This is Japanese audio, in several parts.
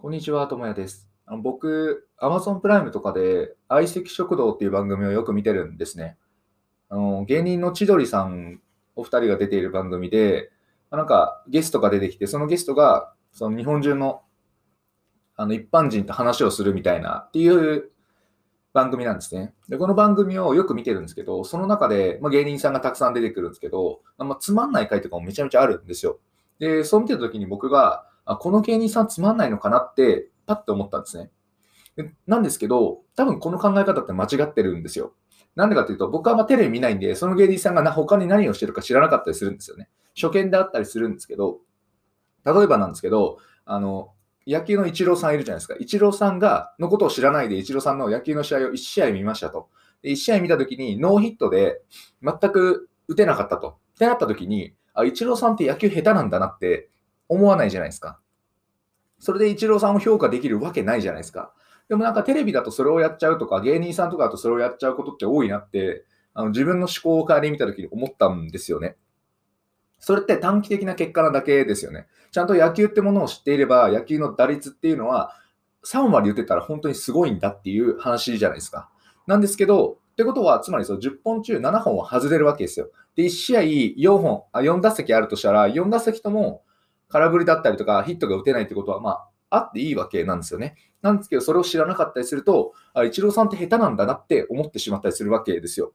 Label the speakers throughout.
Speaker 1: こんにちは、ともやです。あの僕、Amazon プライムとかで、相席食堂っていう番組をよく見てるんですね。あの芸人の千鳥さんお二人が出ている番組で、まあなんかゲストが出てきて、そのゲストがその日本中のあの一般人と話をするみたいなっていう番組なんですね。で、この番組をよく見てるんですけど、その中で、まあ、芸人さんがたくさん出てくるんですけど、まあ、つまんない回とかもめちゃめちゃあるんですよ。で、そう見てた時に僕が、あこの芸人さんつまんないのかなって、パッと思ったんですね。なんですけど、多分この考え方って間違ってるんですよ。なんでかというと、僕はまテレビ見ないんで、その芸人さんが他に何をしてるか知らなかったりするんですよね。初見であったりするんですけど、例えばなんですけど、あの、野球のイチローさんいるじゃないですか。イチローさんが、のことを知らないで、イチローさんの野球の試合を1試合見ましたと。で1試合見たときに、ノーヒットで全く打てなかったと。ってなったときに、あ、イチローさんって野球下手なんだなって思わないじゃないですか。それでイチローさんを評価できるわけないじゃないですか。でもなんかテレビだとそれをやっちゃうとか、芸人さんとかだとそれをやっちゃうことって多いなって、あの自分の思考を変えてみたときに思ったんですよね。それって短期的な結果なだけですよね。ちゃんと野球ってものを知っていれば、野球の打率っていうのは3割打てたら本当にすごいんだっていう話じゃないですか。なんですけど、ってことは、つまりその10本中7本は外れるわけですよ。で、1試合4本、あ4打席あるとしたら、4打席とも空振りだったりとかヒットが打てないってことは、まあ、あっていいわけなんですよね。なんですけど、それを知らなかったりすると、あ、イチローさんって下手なんだなって思ってしまったりするわけですよ。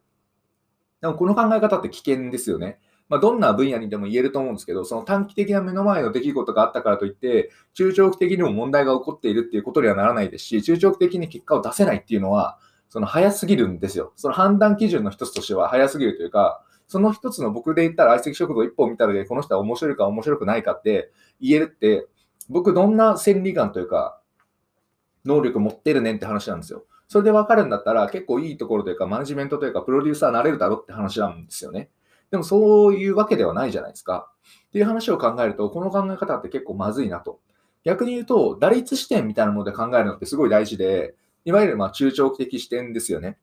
Speaker 1: でもこの考え方って危険ですよね。まあ、どんな分野にでも言えると思うんですけど、その短期的な目の前の出来事があったからといって、中長期的にも問題が起こっているっていうことにはならないですし、中長期的に結果を出せないっていうのは、その早すぎるんですよ。その判断基準の一つとしては早すぎるというか、その一つの僕で言ったら相席食堂一本見たので、この人は面白いか面白くないかって言えるって、僕どんな千里眼というか、能力持ってるねんって話なんですよ。それで分かるんだったら結構いいところというか、マネジメントというか、プロデューサーになれるだろうって話なんですよね。でもそういうわけではないじゃないですか。っていう話を考えると、この考え方って結構まずいなと。逆に言うと、打率視点みたいなもので考えるのってすごい大事で、いわゆるま中長期的視点ですよね。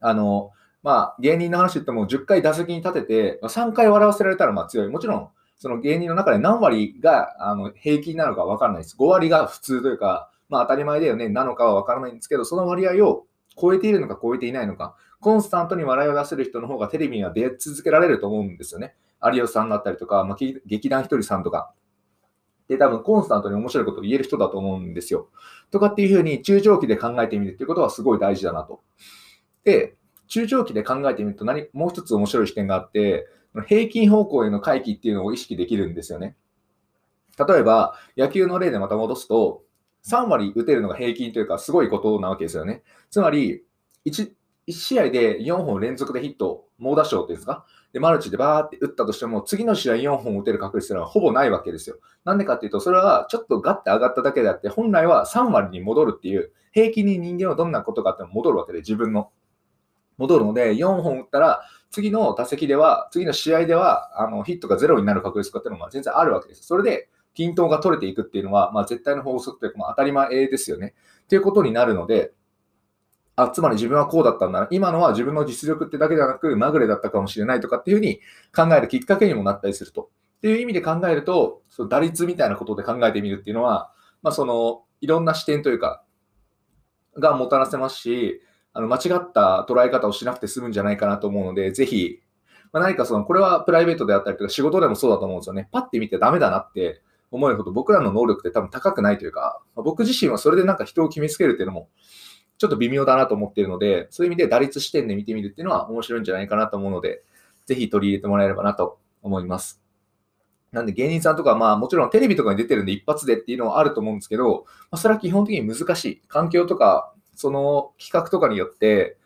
Speaker 1: あの、まあ、芸人の話言っても10回打席に立てて、3回笑わせられたらまあ強い。もちろん、その芸人の中で何割があの平均なのか分からないです。5割が普通というか、まあ当たり前だよね、なのかは分からないんですけど、その割合を超えているのか超えていないのか、コンスタントに笑いを出せる人の方がテレビには出続けられると思うんですよね。有吉さんだったりとか、まあ、劇劇団ひとりさんとか。で、多分コンスタントに面白いことを言える人だと思うんですよ。とかっていうふうに中長期で考えてみるっていうことはすごい大事だなと。で、中長期で考えてみると何、もう一つ面白い視点があって、平均方向への回帰っていうのを意識できるんですよね。例えば、野球の例でまた戻すと、3割打てるのが平均というか、すごいことなわけですよね。つまり1、1試合で4本連続でヒット、猛打賞っていうんですか？で、マルチでバーって打ったとしても、次の試合4本打てる確率というのはほぼないわけですよ。なんでかっていうと、それはちょっとガッて上がっただけであって、本来は3割に戻るっていう、平均に人間はどんなことがあっても戻るわけで、自分の。戻るので、4本打ったら、次の打席では、次の試合では、あのヒットがゼロになる確率とかっていうのが全然あるわけです。それで、均等が取れていくっていうのは、まあ、絶対の法則というか、まあ、当たり前ですよね。っていうことになるので、あ、つまり自分はこうだったんだな。今のは自分の実力ってだけではなく、まぐれだったかもしれないとかっていうふうに考えるきっかけにもなったりすると。っていう意味で考えると、その打率みたいなことで考えてみるっていうのは、まあ、その、いろんな視点というか、がもたらせますし、あの間違った捉え方をしなくて済むんじゃないかなと思うので、ぜひ、まあ、何かその、これはプライベートであったりとか仕事でもそうだと思うんですよね。パッて見てダメだなって思えるほど僕らの能力って多分高くないというか、まあ僕自身はそれでなんか人を決めつけるっていうのもちょっと微妙だなと思っているので、そういう意味で打率視点で見てみるっていうのは面白いんじゃないかなと思うので、ぜひ取り入れてもらえればなと思います。なんで芸人さんとか、まあもちろんテレビとかに出てるんで一発でっていうのはあると思うんですけど、まあ、それは基本的に難しい。環境とか、その企画とかによって、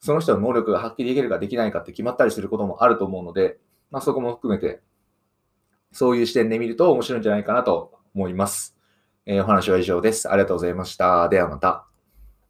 Speaker 1: その人の能力が発揮できるかできないかって決まったりすることもあると思うので、まあそこも含めて、そういう視点で見ると面白いんじゃないかなと思います。えーお話は以上です。ありがとうございました。ではまた。